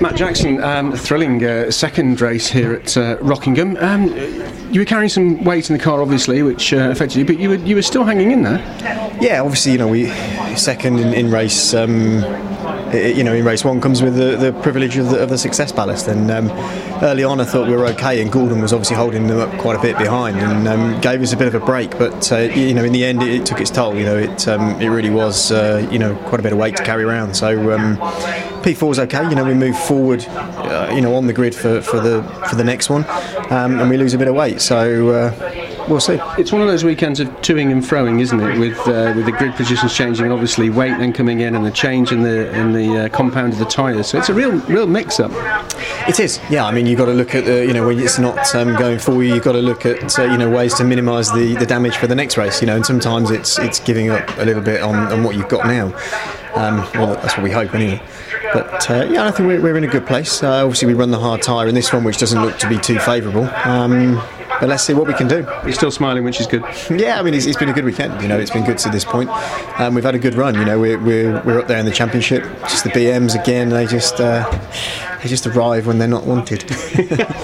Matt Jackson, um, thrilling uh, second race here at uh, Rockingham. Um, you were carrying some weight in the car, obviously, which uh, affected you, but you were you were still hanging in there. Yeah, obviously, you know, we second in, in race. Um, you know, in race one comes with the, the privilege of the, of the, success ballast. And um, early on, I thought we were okay, and Gordon was obviously holding them up quite a bit behind, and um, gave us a bit of a break. But uh, you know, in the end, it, it, took its toll. You know, it um, it really was uh, you know quite a bit of weight to carry around. So um, P4 is okay. You know, we move forward, uh, you know, on the grid for, for the for the next one, um, and we lose a bit of weight. So uh, we'll see. It's one of those weekends of toing and froing, isn't it? With uh, with the grid positions changing and obviously weight then coming in and the change in the in the uh, compound of the tyres. So it's a real real mix up. It is. Yeah. I mean, you've got to look at the you know when it's not um, going for you, you've got to look at uh, you know ways to minimise the, the damage for the next race. You know, and sometimes it's it's giving up a little bit on, on what you've got now. Um, well, that's what we hope anyway. But uh, yeah, I think we're, we're in a good place. Uh, obviously, we run the hard tyre in this one, which doesn't look to be too favourable. Um, but let's see what we can do. You're still smiling, which is good. Yeah, I mean, it's, it's been a good weekend. You know, it's been good to this point. Um, we've had a good run. You know, we're, we're, we're up there in the championship. Just the BMs again. They just uh, they just arrive when they're not wanted.